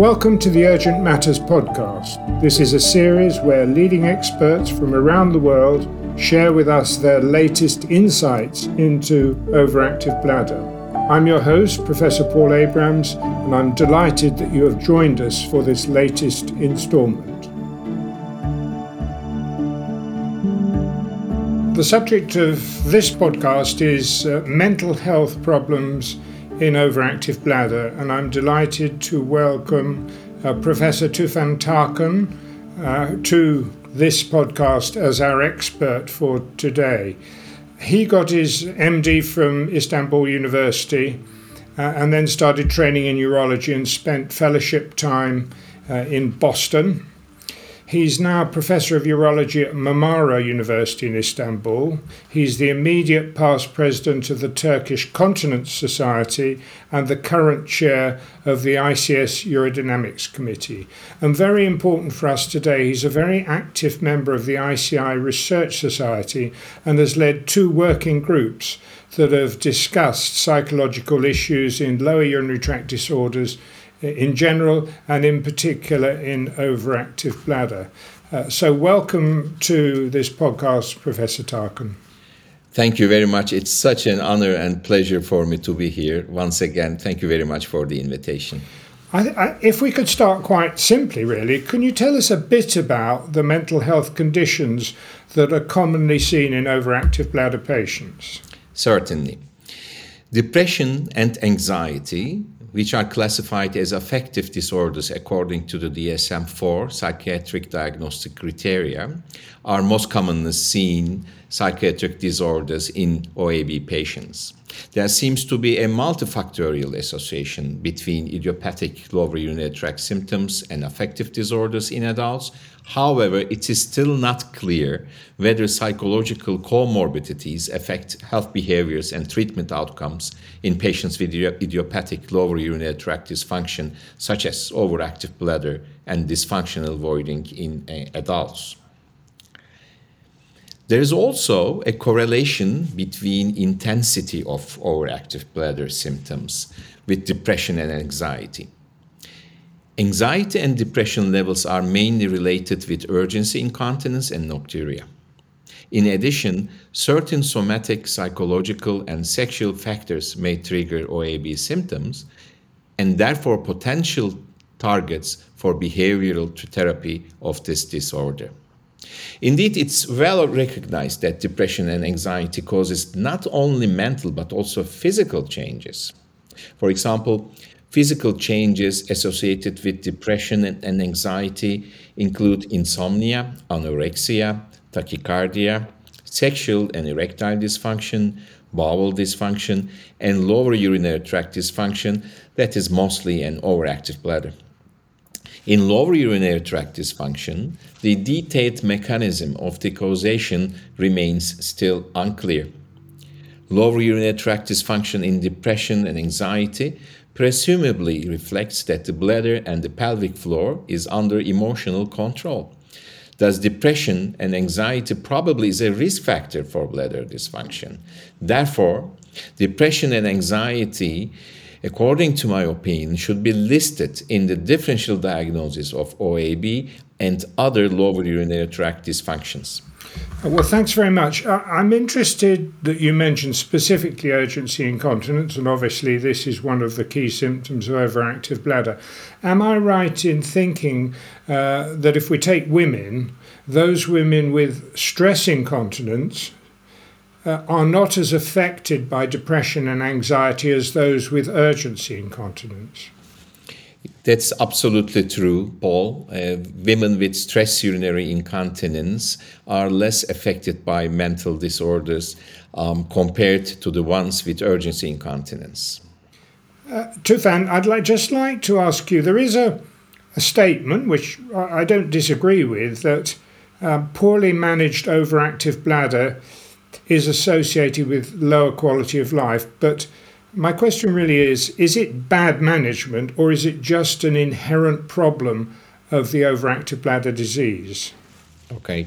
Welcome to the Urgent Matters podcast. This is a series where leading experts from around the world share with us their latest insights into overactive bladder. I'm your host, Professor Paul Abrams, and I'm delighted that you have joined us for this latest instalment. The subject of this podcast is uh, mental health problems in overactive bladder, and I'm delighted to welcome uh, Professor Tufan Tarcan uh, to this podcast as our expert for today. He got his MD from Istanbul University uh, and then started training in urology and spent fellowship time uh, in Boston He's now Professor of Urology at Marmara University in Istanbul. He's the immediate past president of the Turkish Continence Society and the current chair of the ICS Urodynamics Committee. And very important for us today, he's a very active member of the ICI Research Society and has led two working groups that have discussed psychological issues in lower urinary tract disorders in general and in particular in overactive bladder. Uh, so, welcome to this podcast, Professor Tarcan. Thank you very much. It's such an honor and pleasure for me to be here once again. Thank you very much for the invitation. I, I, if we could start quite simply, really, can you tell us a bit about the mental health conditions that are commonly seen in overactive bladder patients? Certainly. Depression and anxiety which are classified as affective disorders according to the DSM 4 psychiatric diagnostic criteria, are most commonly seen psychiatric disorders in OAB patients. There seems to be a multifactorial association between idiopathic lower urinary tract symptoms and affective disorders in adults. However, it is still not clear whether psychological comorbidities affect health behaviors and treatment outcomes in patients with idiopathic lower urinary tract dysfunction, such as overactive bladder and dysfunctional voiding in uh, adults. There is also a correlation between intensity of overactive bladder symptoms with depression and anxiety. Anxiety and depression levels are mainly related with urgency incontinence and nocturia. In addition, certain somatic, psychological, and sexual factors may trigger OAB symptoms and therefore potential targets for behavioral therapy of this disorder. Indeed, it's well recognized that depression and anxiety causes not only mental but also physical changes. For example, physical changes associated with depression and anxiety include insomnia, anorexia, tachycardia, sexual and erectile dysfunction, bowel dysfunction, and lower urinary tract dysfunction that is mostly an overactive bladder. In lower urinary tract dysfunction, the detailed mechanism of the causation remains still unclear. Lower urinary tract dysfunction in depression and anxiety presumably reflects that the bladder and the pelvic floor is under emotional control. Thus, depression and anxiety probably is a risk factor for bladder dysfunction. Therefore, depression and anxiety according to my opinion, should be listed in the differential diagnosis of OAB and other lower urinary tract dysfunctions. Well, thanks very much. I'm interested that you mentioned specifically urgency incontinence, and obviously, this is one of the key symptoms of overactive bladder. Am I right in thinking uh, that if we take women, those women with stress incontinence, uh, are not as affected by depression and anxiety as those with urgency incontinence. That's absolutely true, Paul. Uh, women with stress urinary incontinence are less affected by mental disorders um, compared to the ones with urgency incontinence. Uh, Tufan, I'd just like to ask you there is a, a statement, which I don't disagree with, that uh, poorly managed overactive bladder is associated with lower quality of life. But my question really is is it bad management or is it just an inherent problem of the overactive bladder disease? Okay,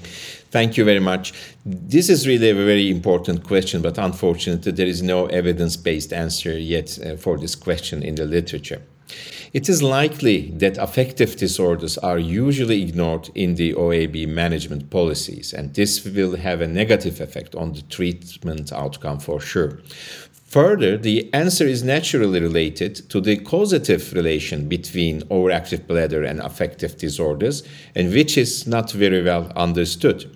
thank you very much. This is really a very important question, but unfortunately, there is no evidence based answer yet uh, for this question in the literature. It is likely that affective disorders are usually ignored in the OAB management policies, and this will have a negative effect on the treatment outcome for sure. Further, the answer is naturally related to the causative relation between overactive bladder and affective disorders, and which is not very well understood.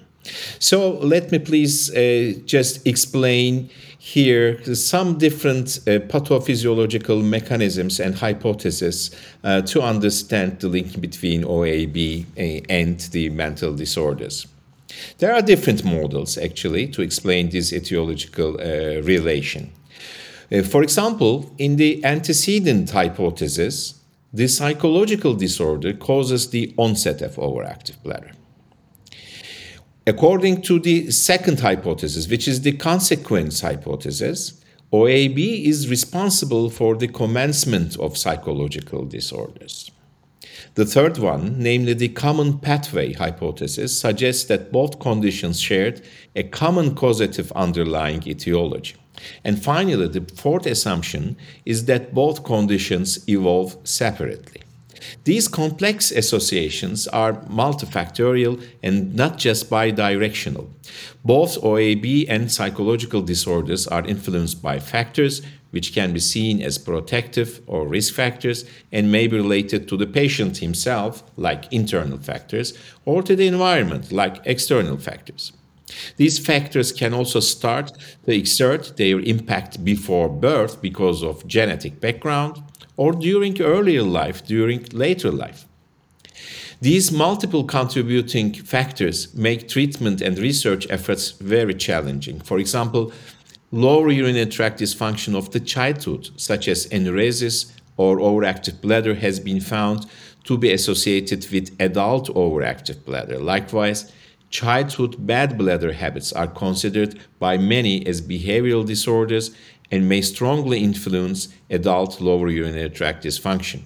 So, let me please uh, just explain here some different uh, pathophysiological mechanisms and hypotheses uh, to understand the link between OAB and the mental disorders. There are different models actually to explain this etiological uh, relation. Uh, for example, in the antecedent hypothesis, the psychological disorder causes the onset of overactive bladder. According to the second hypothesis, which is the consequence hypothesis, OAB is responsible for the commencement of psychological disorders. The third one, namely the common pathway hypothesis, suggests that both conditions shared a common causative underlying etiology. And finally, the fourth assumption is that both conditions evolve separately. These complex associations are multifactorial and not just bidirectional. Both OAB and psychological disorders are influenced by factors which can be seen as protective or risk factors and may be related to the patient himself, like internal factors, or to the environment, like external factors. These factors can also start to exert their impact before birth because of genetic background, or during earlier life, during later life. These multiple contributing factors make treatment and research efforts very challenging. For example, lower urinary tract dysfunction of the childhood, such as enuresis or overactive bladder, has been found to be associated with adult overactive bladder. Likewise, childhood bad bladder habits are considered by many as behavioral disorders and may strongly influence adult lower urinary tract dysfunction.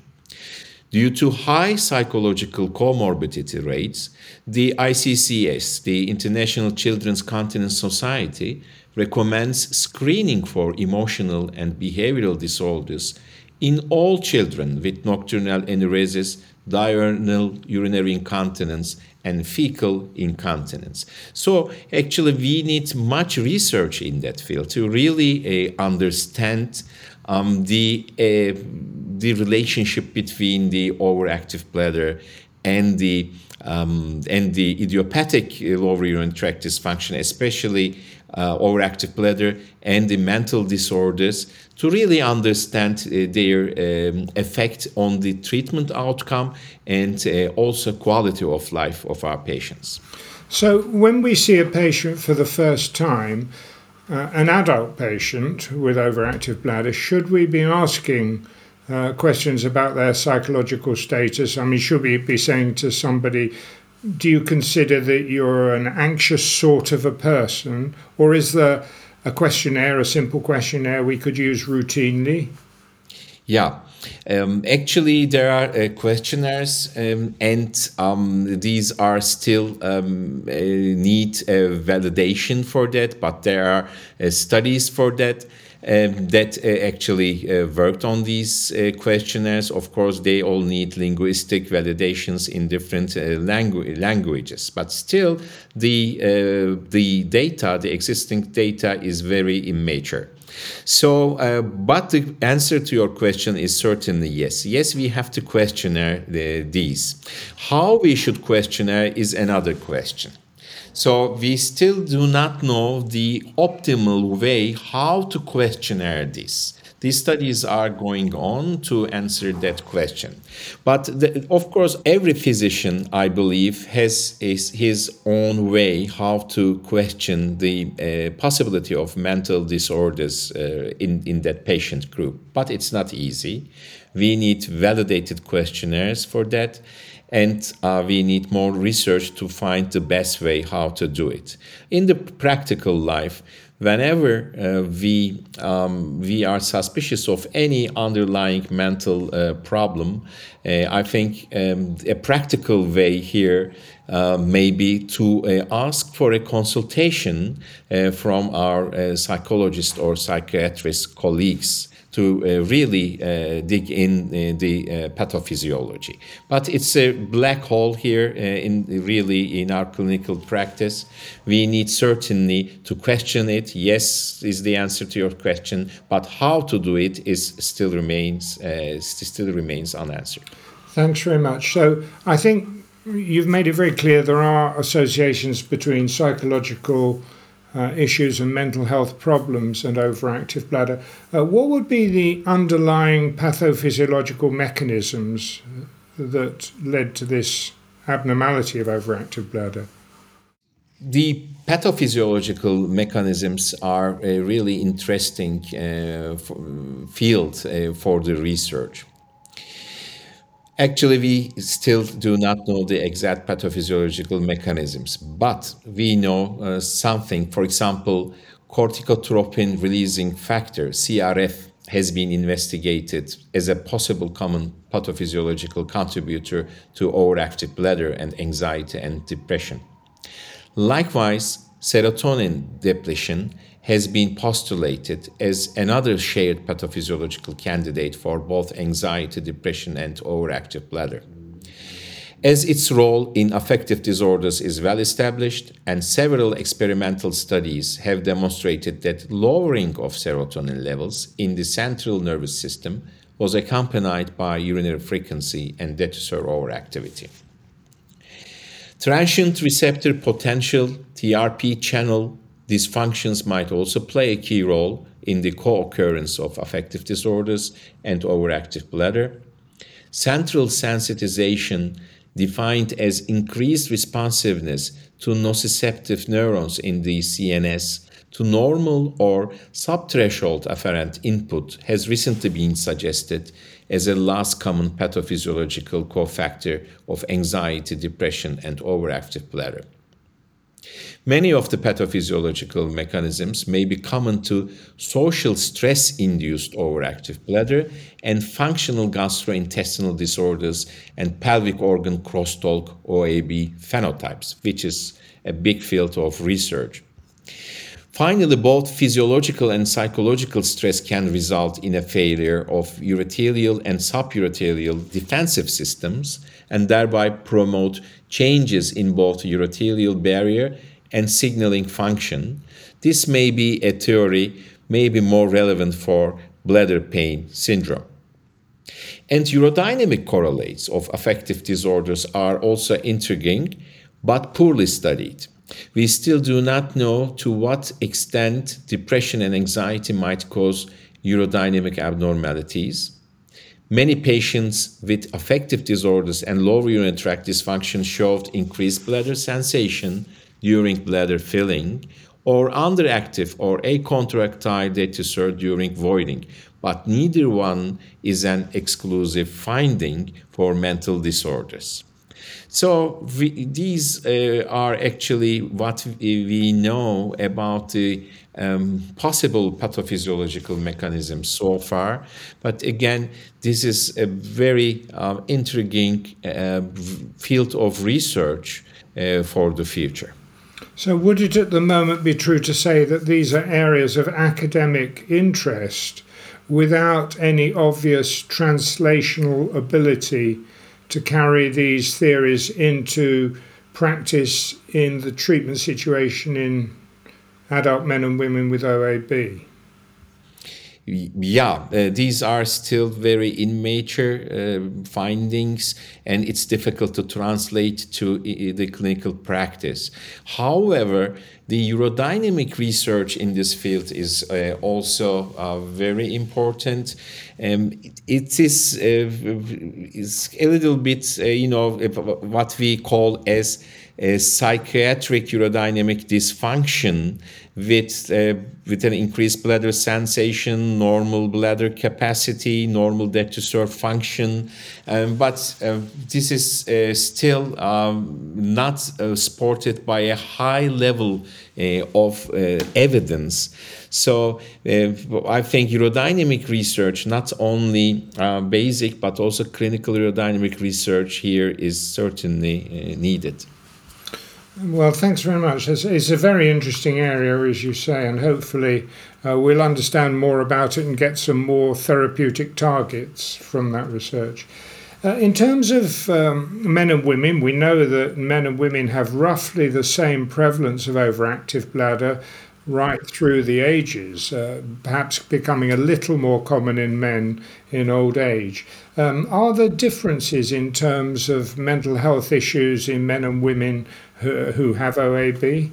Due to high psychological comorbidity rates, the ICCS, the International Children's Continence Society, recommends screening for emotional and behavioral disorders in all children with nocturnal enuresis, diurnal urinary incontinence, and fecal incontinence. So, actually, we need much research in that field to really uh, understand um, the uh, the relationship between the overactive bladder and the um, and the idiopathic lower urinary tract dysfunction, especially uh, overactive bladder and the mental disorders, to really understand uh, their um, effect on the treatment outcome and uh, also quality of life of our patients. So, when we see a patient for the first time, uh, an adult patient with overactive bladder, should we be asking? Uh, questions about their psychological status. I mean, should we be saying to somebody, do you consider that you're an anxious sort of a person, or is there a questionnaire, a simple questionnaire we could use routinely? Yeah. Um, actually, there are uh, questionnaires, um, and um, these are still um, uh, need validation for that. But there are uh, studies for that that uh, actually uh, worked on these uh, questionnaires. Of course, they all need linguistic validations in different langu- languages, but still, the the data, the existing data, is very immature. So, uh, but the answer to your question is certainly yes. Yes, we have to questionnaire the, these. How we should questionnaire is another question. So we still do not know the optimal way how to questionnaire this. These studies are going on to answer that question. But the, of course, every physician, I believe, has his, his own way how to question the uh, possibility of mental disorders uh, in, in that patient group. But it's not easy. We need validated questionnaires for that and uh, we need more research to find the best way how to do it. In the practical life, whenever uh, we um, we are suspicious of any underlying mental uh, problem, uh, I think um, a practical way here uh, may be to uh, ask for a consultation from our psychologist or psychiatrist colleagues to uh, really uh, dig in uh, the uh, pathophysiology. But it's a black hole here uh, in really in our clinical practice. We need certainly to question it. Yes, is the answer to your question, but how to do it is still remains still remains unanswered. Thanks very much. So I think you've made it very clear there are associations between psychological uh, issues and mental health problems and overactive bladder. Uh, what would be the underlying pathophysiological mechanisms that led to this abnormality of overactive bladder? The pathophysiological mechanisms are a really interesting uh, field uh, for the research. Actually, we still do not know the exact pathophysiological mechanisms, but we know uh, something. For example, corticotropin releasing factor, CRF, has been investigated as a possible common pathophysiological contributor to overactive bladder and anxiety and depression. Likewise, serotonin depletion has been postulated as another shared pathophysiological candidate for both anxiety, depression, and overactive bladder. As its role in affective disorders is well established, and several experimental studies have demonstrated that lowering of serotonin levels in the central nervous system was accompanied by urinary frequency and detrusor overactivity. Transient receptor potential TRP channel these functions might also play a key role in the co occurrence of affective disorders and overactive bladder. Central sensitization, defined as increased responsiveness to nociceptive neurons in the CNS to normal or subthreshold afferent input, has recently been suggested as a last common pathophysiological cofactor of anxiety, depression, and overactive bladder. Many of the pathophysiological mechanisms may be common to social stress induced overactive bladder and functional gastrointestinal disorders and pelvic organ crosstalk OAB phenotypes, which is a big field of research. Finally, both physiological and psychological stress can result in a failure of urothelial and suburothelial defensive systems and thereby promote changes in both urothelial barrier and signaling function. This may be a theory, may be more relevant for bladder pain syndrome. And urodynamic correlates of affective disorders are also intriguing but poorly studied. We still do not know to what extent depression and anxiety might cause urodynamic abnormalities. Many patients with affective disorders and lower urinary tract dysfunction showed increased bladder sensation during bladder filling or underactive or acontractile detrusor during voiding, but neither one is an exclusive finding for mental disorders. So we, these uh, are actually what we know about the um, possible pathophysiological mechanisms so far. But again, this is a very uh, intriguing uh, field of research uh, for the future. So, would it at the moment be true to say that these are areas of academic interest without any obvious translational ability to carry these theories into practice in the treatment situation in adult men and women with OAB? Yeah, uh, these are still very immature uh, findings, and it's difficult to translate to uh, the clinical practice. However, the urodynamic research in this field is uh, also uh, very important. Um, it uh, is a little bit, you know, what we call as a psychiatric urodynamic dysfunction with, uh, with an increased bladder sensation, normal bladder capacity, normal detrusor function. Um, but uh, this is uh, still um, not uh, supported by a high level uh, of evidence. So I think urodynamic research, not only basic but also clinical urodynamic research here, is certainly needed. Well, thanks very much. It's, it's, a very interesting area, as you say, and hopefully uh, we'll understand more about it and get some more therapeutic targets from that research. Uh, in terms of um, men and women, we know that men and women have roughly the same prevalence of overactive bladder right through the ages, uh, perhaps becoming a little more common in men in old age. Um, are there differences in terms of mental health issues in men and women who, who have OAB?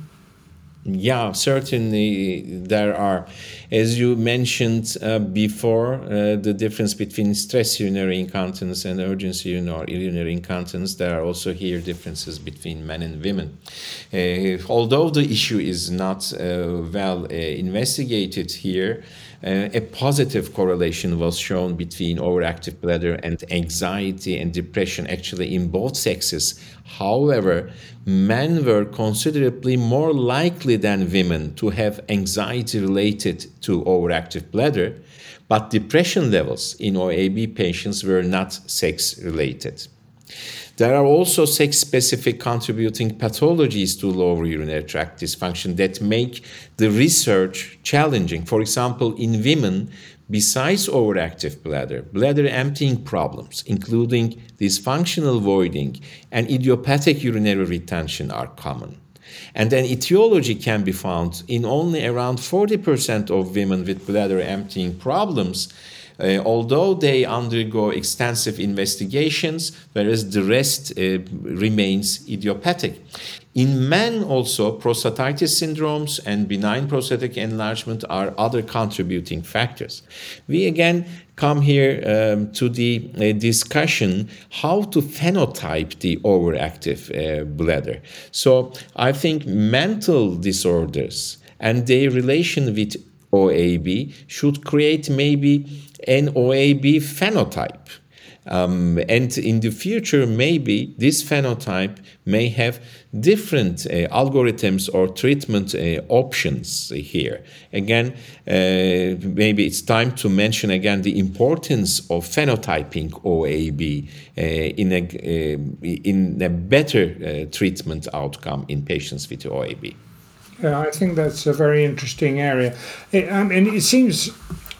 Yeah, certainly there are. As you mentioned uh, before, uh, the difference between stress urinary incontinence and urgency urinary incontinence, there are also here differences between men and women. Uh, although the issue is not uh, well uh, investigated here, uh, a positive correlation was shown between overactive bladder and anxiety and depression actually in both sexes. However, men were considerably more likely than women to have anxiety related to overactive bladder, but depression levels in OAB patients were not sex related. There are also sex specific contributing pathologies to lower urinary tract dysfunction that make the research challenging. For example, in women, besides overactive bladder, bladder emptying problems, including dysfunctional voiding and idiopathic urinary retention, are common. And then etiology can be found in only around 40% of women with bladder emptying problems uh, although they undergo extensive investigations, whereas the rest uh, remains idiopathic. In men, also, prostatitis syndromes and benign prostatic enlargement are other contributing factors. We again come here um, to the uh, discussion how to phenotype the overactive uh, bladder. So I think mental disorders and their relation with OAB should create maybe an OAB phenotype. Um, and in the future, maybe this phenotype may have different uh, algorithms or treatment uh, options here. Again, uh, maybe it's time to mention again the importance of phenotyping OAB uh, in, a, uh, in a better uh, treatment outcome in patients with OAB. Yeah, I think that's a very interesting area. It, I mean, it seems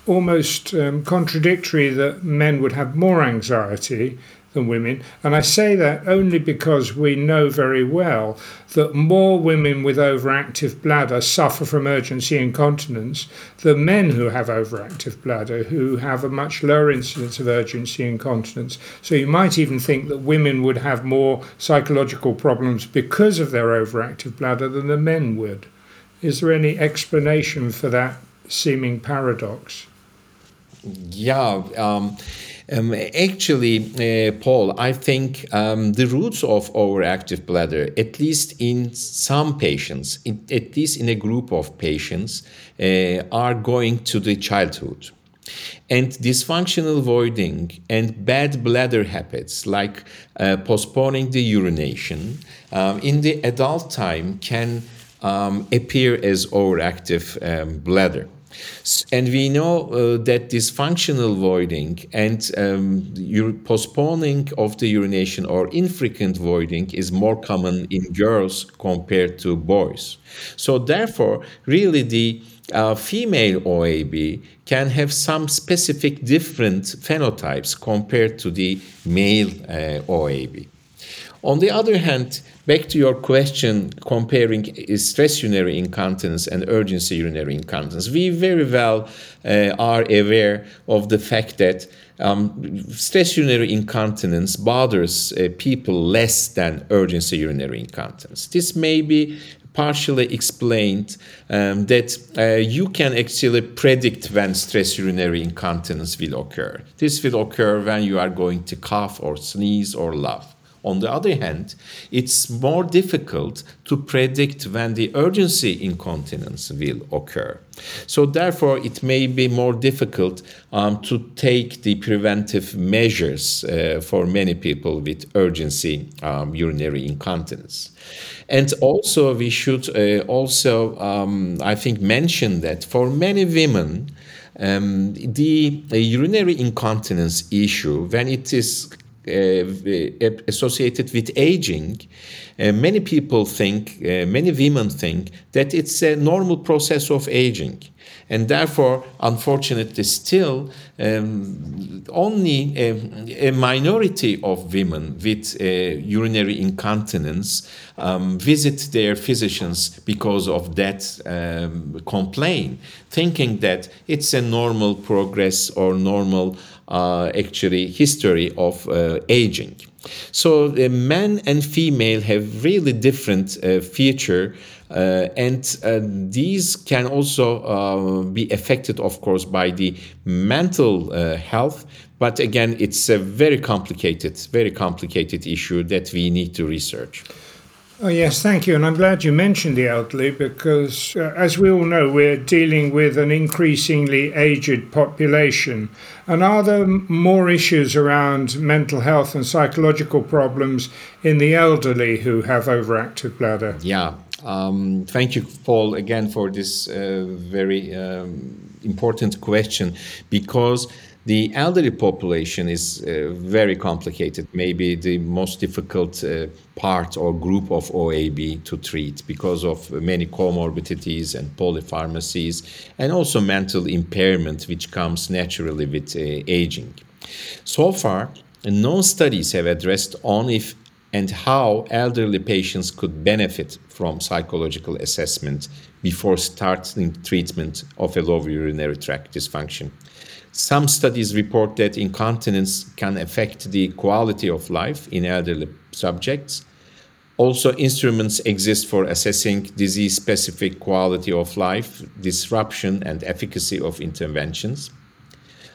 almost um, contradictory that men would have more anxiety than women. And I say that only because we know very well that more women with overactive bladder suffer from urgency incontinence than men who have overactive bladder, who have a much lower incidence of urgency incontinence. So you might even think that women would have more psychological problems because of their overactive bladder than the men would. Is there any explanation for that seeming paradox? Yeah. Um, um, actually, uh, Paul, I think um, the roots of overactive bladder, at least in some patients, in, at least in a group of patients, uh, are going to the childhood. And dysfunctional voiding and bad bladder habits, like uh, postponing the urination, um, in the adult time can um, appear as overactive um, bladder. And we know uh, that dysfunctional voiding and um, postponing of the urination or infrequent voiding is more common in girls compared to boys. So, therefore, really the uh, female OAB can have some specific different phenotypes compared to the male uh, OAB. On the other hand, back to your question comparing stress urinary incontinence and urgency urinary incontinence, we very well uh, are aware of the fact that um, stress urinary incontinence bothers uh, people less than urgency urinary incontinence. This may be partially explained um, that uh, you can actually predict when stress urinary incontinence will occur. This will occur when you are going to cough or sneeze or laugh. On the other hand, it's more difficult to predict when the urgency incontinence will occur. So, therefore, it may be more difficult um, to take the preventive measures uh, for many people with urgency um, urinary incontinence. And also, we should uh, also, um, I think, mention that for many women, um, the, the urinary incontinence issue, when it is uh, associated with aging, uh, many people think, uh, many women think that it's a normal process of aging. And therefore, unfortunately, still um, only a, a, minority of women with uh, urinary incontinence um, visit their physicians because of that um, complaint, thinking that it's a normal progress or normal uh, actually history of uh, aging. So uh, men and female have really different uh, feature uh, and uh, these can also uh, be affected, of course, by the mental health. But again, it's a very complicated, very complicated issue that we need to research. Oh, yes, thank you. And I'm glad you mentioned the elderly because, uh, as we all know, we're dealing with an increasingly aged population. And are there more issues around mental health and psychological problems in the elderly who have overactive bladder? Yeah, um, thank you, Paul, again for this uh, very um, important question because the elderly population is uh, very complicated, maybe the most difficult uh, part or group of OAB to treat because of many comorbidities and polypharmacies and also mental impairment, which comes naturally with uh, aging. So far, no studies have addressed on if and how elderly patients could benefit from psychological assessment before starting treatment of a lower urinary tract dysfunction. Some studies report that incontinence can affect the quality of life in elderly subjects. Also, instruments exist for assessing disease specific quality of life, disruption, and efficacy of interventions.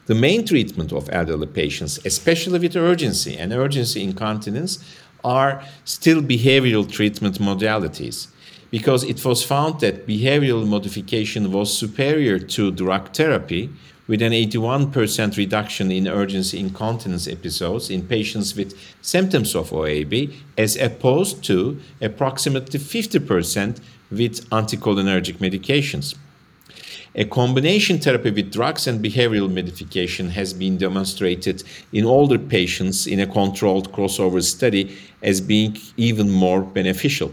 The main treatment of elderly patients, especially with urgency and urgency incontinence, are still behavioral treatment modalities because it was found that behavioral modification was superior to drug therapy with an 81% reduction in urgency incontinence episodes in patients with symptoms of OAB, as opposed to approximately 50% with anticholinergic medications. A combination therapy with drugs and behavioral modification has been demonstrated in older patients in a controlled crossover study as being even more beneficial.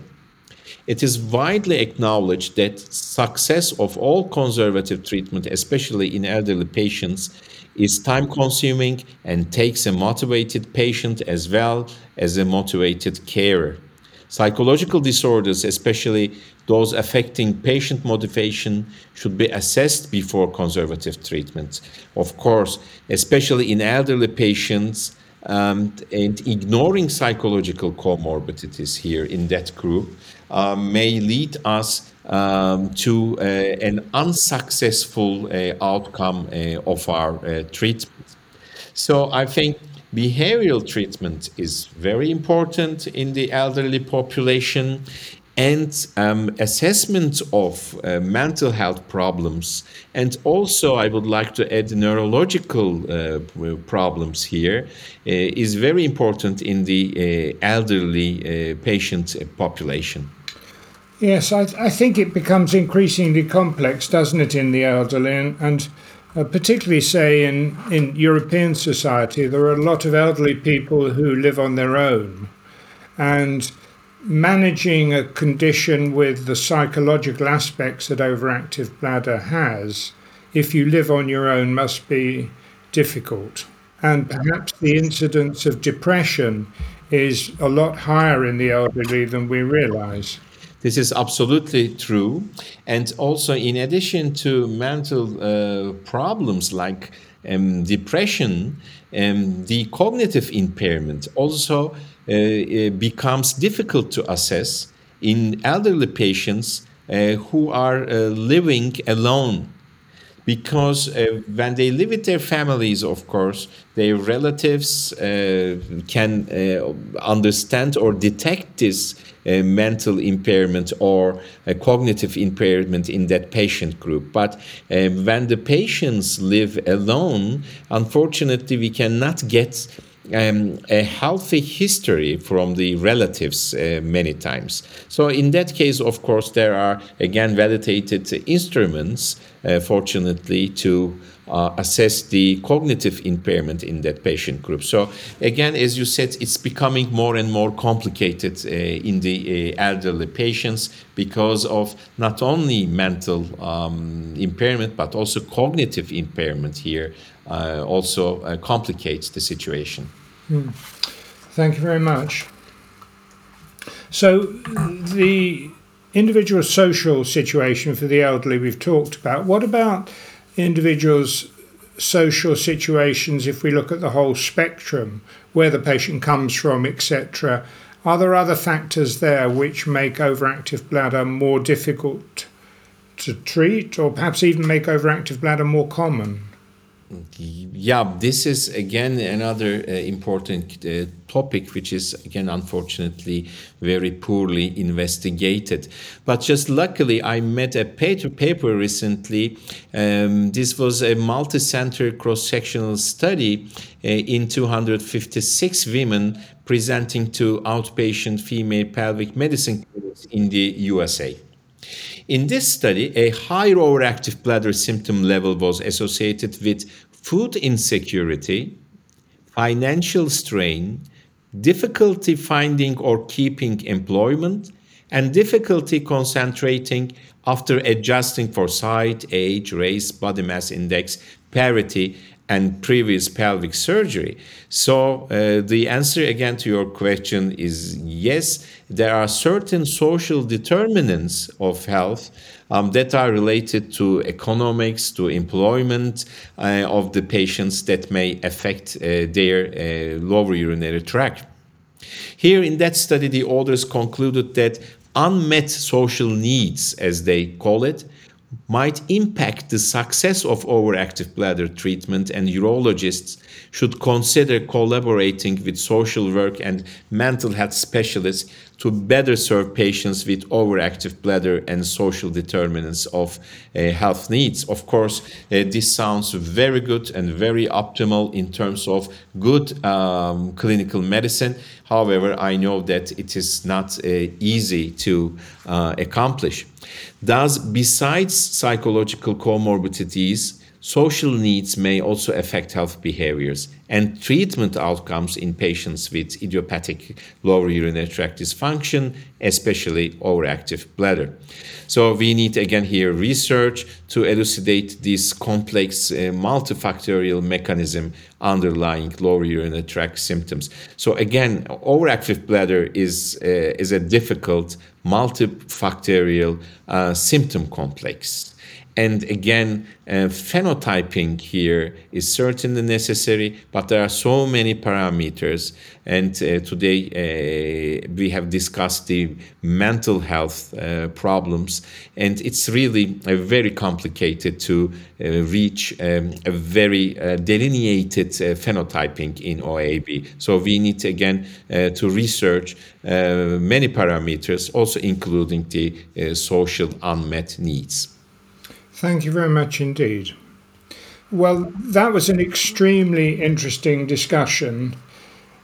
It is widely acknowledged that success of all conservative treatment, especially in elderly patients, is time consuming and takes a motivated patient as well as a motivated carer. Psychological disorders, especially those affecting patient motivation, should be assessed before conservative treatment. Of course, especially in elderly patients, um, and ignoring psychological comorbidities here in that group may lead us um, to uh, an unsuccessful uh, outcome uh, of our uh, treatment. So I think Behavioral treatment is very important in the elderly population, and um, assessment of uh, mental health problems. And also, I would like to add neurological uh, problems here uh, is very important in the uh, elderly uh, patient population. Yes, I, I, think it becomes increasingly complex, doesn't it, in the elderly? and, and uh, particularly, say, in, in European society, there are a lot of elderly people who live on their own. And managing a condition with the psychological aspects that overactive bladder has, if you live on your own, must be difficult. And perhaps the incidence of depression is a lot higher in the elderly than we realize. This is absolutely true. And also, in addition to mental uh, problems like um, depression, um, the cognitive impairment also uh, becomes difficult to assess in elderly patients uh, who are uh, living alone because uh, when they live with their families, of course, their relatives uh, can uh, understand or detect this uh, mental impairment or cognitive impairment in that patient group. But um, when the patients live alone, unfortunately, we cannot get um, a healthy history from the relatives uh, many times. So, in that case, of course, there are again validated instruments, uh, fortunately, to uh, assess the cognitive impairment in that patient group. So, again, as you said, it's becoming more and more complicated uh, in the uh, elderly patients because of not only mental um, impairment but also cognitive impairment here uh, also uh, complicates the situation. Mm. Thank you very much. So, the individual social situation for the elderly we've talked about. What about individuals' social situations if we look at the whole spectrum, where the patient comes from, etc.? Are there other factors there which make overactive bladder more difficult to treat, or perhaps even make overactive bladder more common? Yeah, this is again another uh, important uh, topic, which is again unfortunately very poorly investigated. But just luckily, I met a paper, recently. Um, this was a multi-center cross-sectional study uh, in 256 women presenting to outpatient female pelvic medicine clinics in the USA. In this study, a higher overactive bladder symptom level was associated with food insecurity, financial strain, difficulty finding or keeping employment, and difficulty concentrating after adjusting for height, age, race, body mass index, parity, and previous pelvic surgery. So, uh, the answer again to your question is yes, there are certain social determinants of health um, that are related to economics, to employment uh, of the patients that may affect uh, their uh, lower urinary tract. Here in that study, the authors concluded that unmet social needs, as they call it, might impact the success of overactive bladder treatment, and urologists should consider collaborating with social work and mental health specialists to better serve patients with overactive bladder and social determinants of uh, health needs. Of course, uh, this sounds very good and very optimal in terms of good um, clinical medicine. However, I know that it is not uh, easy to uh, accomplish. Thus, besides psychological comorbidities, Social needs may also affect health behaviors and treatment outcomes in patients with idiopathic lower urinary tract dysfunction, especially overactive bladder. So, we need again here research to elucidate this complex uh, multifactorial mechanism underlying lower urinary tract symptoms. So, again, overactive bladder is, uh, is a difficult multifactorial uh, symptom complex. And again, uh, phenotyping here is certainly necessary, but there are so many parameters. And uh, today uh, we have discussed the mental health uh, problems, and it's really uh, very complicated to uh, reach um, a very delineated phenotyping in OAB. So we need again to research many parameters, also including the social unmet needs. Thank you very much indeed. Well, that was an extremely interesting discussion.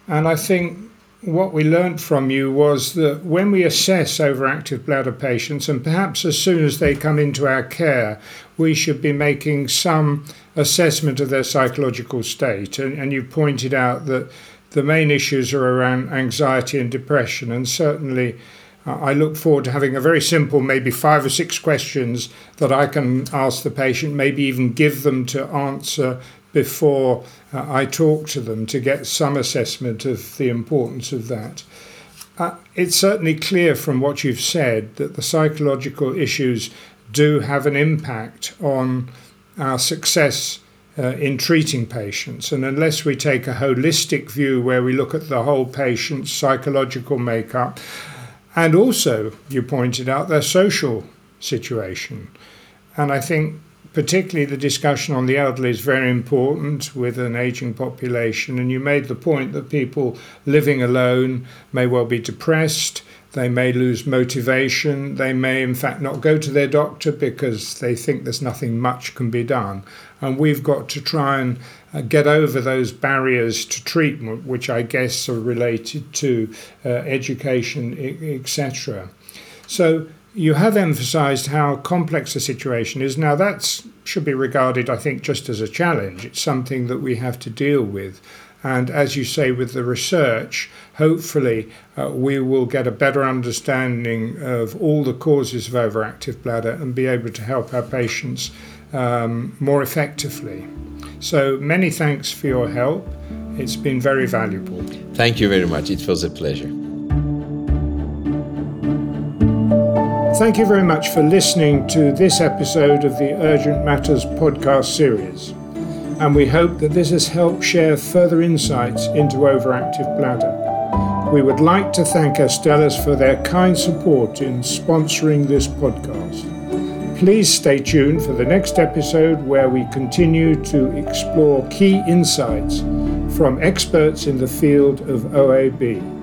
And I think what we learnt from you was that when we assess overactive bladder patients, and perhaps as soon as they come into our care, we should be making some assessment of their psychological state. And, and you pointed out that the main issues are around anxiety and depression, and certainly I look forward to having a very simple, maybe five or six questions that I can ask the patient, maybe even give them to answer before uh, I talk to them to get some assessment of the importance of that. Uh, it's certainly clear from what you've said that the psychological issues do have an impact on our success uh, in treating patients. And unless we take a holistic view where we look at the whole patient's psychological makeup, and also, you pointed out, their social situation. And I think particularly the discussion on the elderly is very important with an aging population. And you made the point that people living alone may well be depressed, They may lose motivation. They may, in fact, not go to their doctor because they think there's nothing much can be done. And we've got to try and uh, get over those barriers to treatment, which I guess are related to uh, education, etc. So you have emphasized how complex the situation is. Now, that should be regarded, I think, just as a challenge. It's something that we have to deal with. And as you say, with the research, hopefully uh, we will get a better understanding of all the causes of overactive bladder and be able to help our patients um, more effectively. So many thanks for your help. It's been very valuable. Thank you very much. It was a pleasure. Thank you very much for listening to this episode of the Urgent Matters podcast series and we hope that this has helped share further insights into overactive bladder. We would like to thank Astellas for their kind support in sponsoring this podcast. Please stay tuned for the next episode where we continue to explore key insights from experts in the field of OAB.